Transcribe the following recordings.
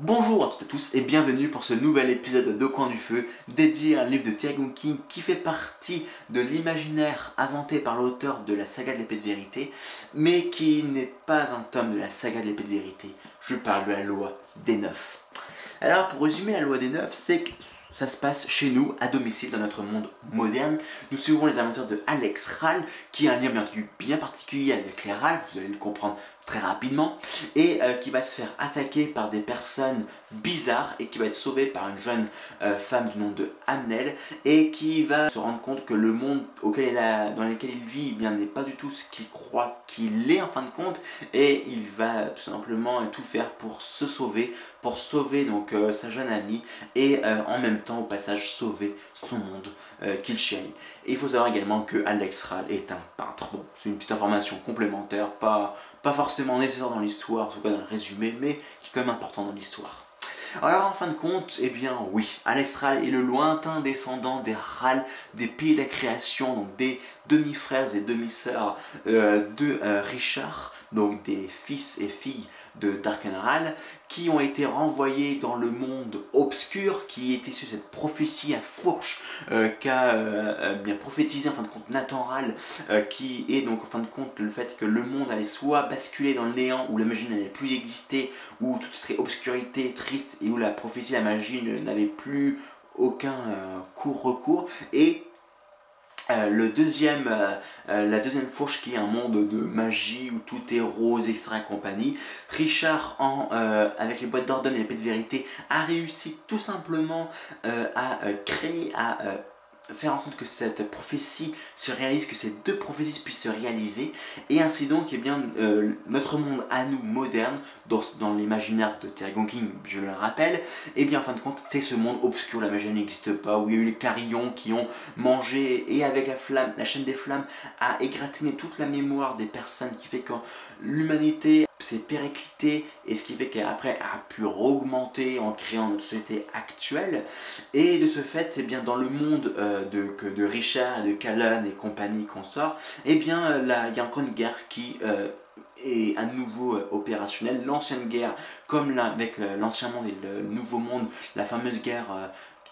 Bonjour à toutes et à tous et bienvenue pour ce nouvel épisode de Coin du Feu dédié à un livre de Thierry King qui fait partie de l'imaginaire inventé par l'auteur de la saga de l'épée de vérité mais qui n'est pas un tome de la saga de l'épée de vérité. Je parle de la loi des neufs. Alors pour résumer la loi des neufs, c'est que ça se passe chez nous, à domicile, dans notre monde moderne. Nous suivons les aventures de Alex Ral, qui a un lien bien entendu bien particulier avec les Ral, vous allez le comprendre très rapidement, et euh, qui va se faire attaquer par des personnes bizarres et qui va être sauvé par une jeune euh, femme du nom de Amnel et qui va se rendre compte que le monde dans lequel il vit eh n'est pas du tout ce qu'il croit qu'il est en fin de compte et il va tout simplement tout faire pour se sauver, pour sauver donc euh, sa jeune amie et en même temps au passage sauver son monde qu'il chérit. Et il faut savoir également que Alex Ral est un peintre. Bon, c'est une petite information complémentaire, pas, pas forcément nécessaire dans l'histoire, en tout cas dans le résumé, mais qui est quand même important dans l'histoire. Alors en fin de compte, eh bien oui, Alex Ral est le lointain descendant des Ral, des pays de la création, donc des demi-frères et demi-sœurs euh, de euh, Richard, donc des fils et filles de Darkenral, qui ont été renvoyés dans le monde obscur, qui était sur cette prophétie à fourche euh, qu'a bien prophétisé en fin de compte Nathan Ral, euh, qui est donc en fin de compte le fait que le monde allait soit basculer dans le néant, où la magie n'allait plus exister, où tout serait obscurité, triste, et où la prophétie, la magie n'avait plus aucun court recours, et euh, le deuxième, euh, euh, la deuxième fourche qui est un monde de magie où tout est rose, etc. et compagnie. Richard, avec les boîtes d'ordonne et l'épée de vérité, a réussi tout simplement à créer, à faire en compte que cette prophétie se réalise, que ces deux prophéties puissent se réaliser, et ainsi donc, eh bien, euh, notre monde à nous, moderne, dans, l'imaginaire de Terry King, je le rappelle, eh bien, en fin de compte, c'est ce monde obscur, la magie n'existe pas, où il y a eu les carillons qui ont mangé, et avec la flamme, la chaîne des flammes, a égratigné toute la mémoire des personnes, qui fait que l'humanité s'est périclité et ce qui fait qu'après a pu augmenter en créant notre société actuelle. Et de ce fait et eh bien dans le monde euh, de, de Richard et de Callan et compagnie sort et eh bien euh, là il y a encore une guerre qui euh, est à nouveau opérationnelle. L'ancienne guerre comme avec l'ancien monde et le nouveau monde la fameuse guerre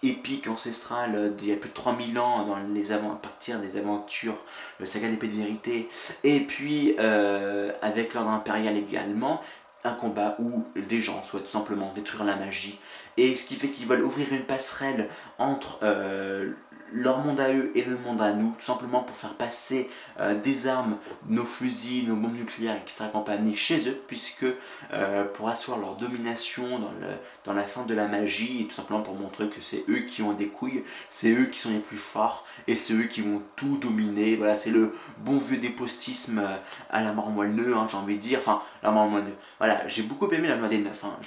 épique, ancestrale d'il y a plus de 3000 ans dans les à partir des aventures, le saga d'épée de vérité, et puis euh, avec l'ordre impérial également, un combat où des gens souhaitent simplement détruire la magie, et ce qui fait qu'ils veulent ouvrir une passerelle entre euh, leur monde à eux et le monde à nous, tout simplement pour faire passer euh, des armes, nos fusils, nos bombes nucléaires, etc. compagnie chez eux, puisque euh, pour asseoir leur domination dans, le, dans la fin de la magie, et tout simplement pour montrer que c'est eux qui ont des couilles, c'est eux qui sont les plus forts, et c'est eux qui vont tout dominer. Voilà, c'est le bon vieux dépostisme à la mort moelleux, hein, j'ai envie de dire. Enfin, la mort moelleux. Voilà, j'ai beaucoup aimé la loi des neufs. Hein.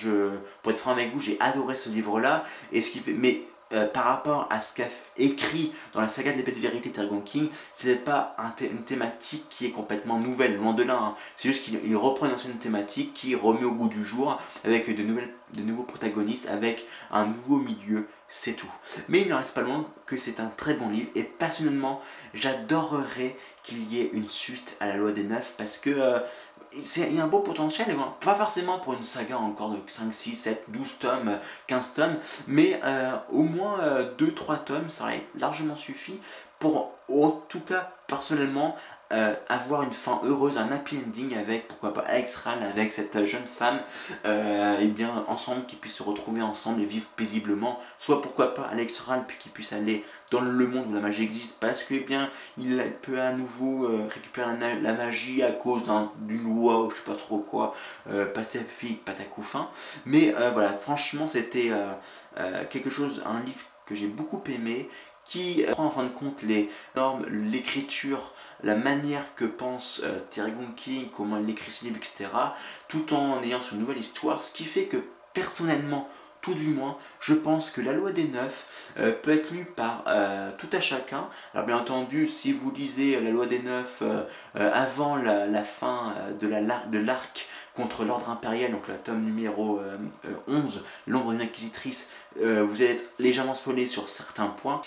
Pour être franc avec vous, j'ai adoré ce livre-là, et ce qui. Mais euh, par rapport à ce qu'a écrit dans la saga de l'épée de vérité Tergon King, ce n'est pas une thématique qui est complètement nouvelle, loin de là. Hein. C'est juste qu'il reprend une ancienne thématique qui remet au goût du jour avec de nouveaux protagonistes, avec un nouveau milieu, c'est tout. Mais il ne reste pas loin que c'est un très bon livre et personnellement, j'adorerais qu'il y ait une suite à la loi des neufs parce que euh, il y a un beau potentiel, pas forcément pour une saga encore de 5, 6, 7, 12 tomes, 15 tomes, mais euh, au moins 2-3 euh, tomes, ça aurait largement suffi pour, en tout cas, personnellement, euh, avoir une fin heureuse, un happy ending avec, pourquoi pas, Alex Ral, avec cette jeune femme, euh, et bien ensemble, qu'ils puissent se retrouver ensemble et vivre paisiblement. Soit pourquoi pas Alex Ral, puis qu'ils puissent aller dans le monde où la magie existe, parce que bien il peut à nouveau euh, récupérer la, magie à cause d'une loi ou je sais pas trop quoi, euh, patafique, patacoufin. Mais voilà, franchement, c'était quelque chose, un livre que j'ai beaucoup aimé, qui prend en fin de compte les normes, l'écriture, la manière que pense euh, Thierry King, comment il écrit ses livres, etc. Tout en ayant une nouvelle histoire, ce qui fait que personnellement, tout du moins, je pense que la loi des neufs euh, peut être lue par euh, tout à chacun. Alors bien entendu, si vous lisez la loi des neufs avant la, fin de l'arc contre l'ordre impérial, donc la tome numéro 11, l'ombre d'une inquisitrice, vous allez être légèrement spoilé sur certains points.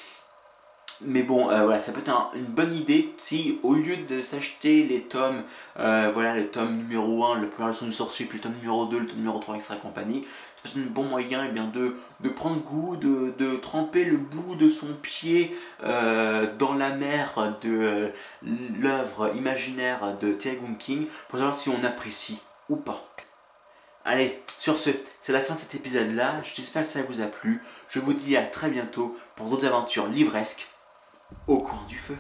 Mais bon, euh, voilà, ça peut être une bonne idée si au lieu de s'acheter les tomes, euh, voilà, le tome numéro 1, le premier leçon du sorcier, le tome numéro 2, le tome numéro 3, etc. compagnie, c'est un bon moyen eh bien, de, de prendre goût, de, de, tremper le bout de son pied euh, dans la mer de l'œuvre imaginaire de Terry King pour savoir si on apprécie ou pas. Allez, sur ce, c'est la fin de cet épisode-là. J'espère que ça vous a plu. Je vous dis à très bientôt pour d'autres aventures livresques au coin du feu.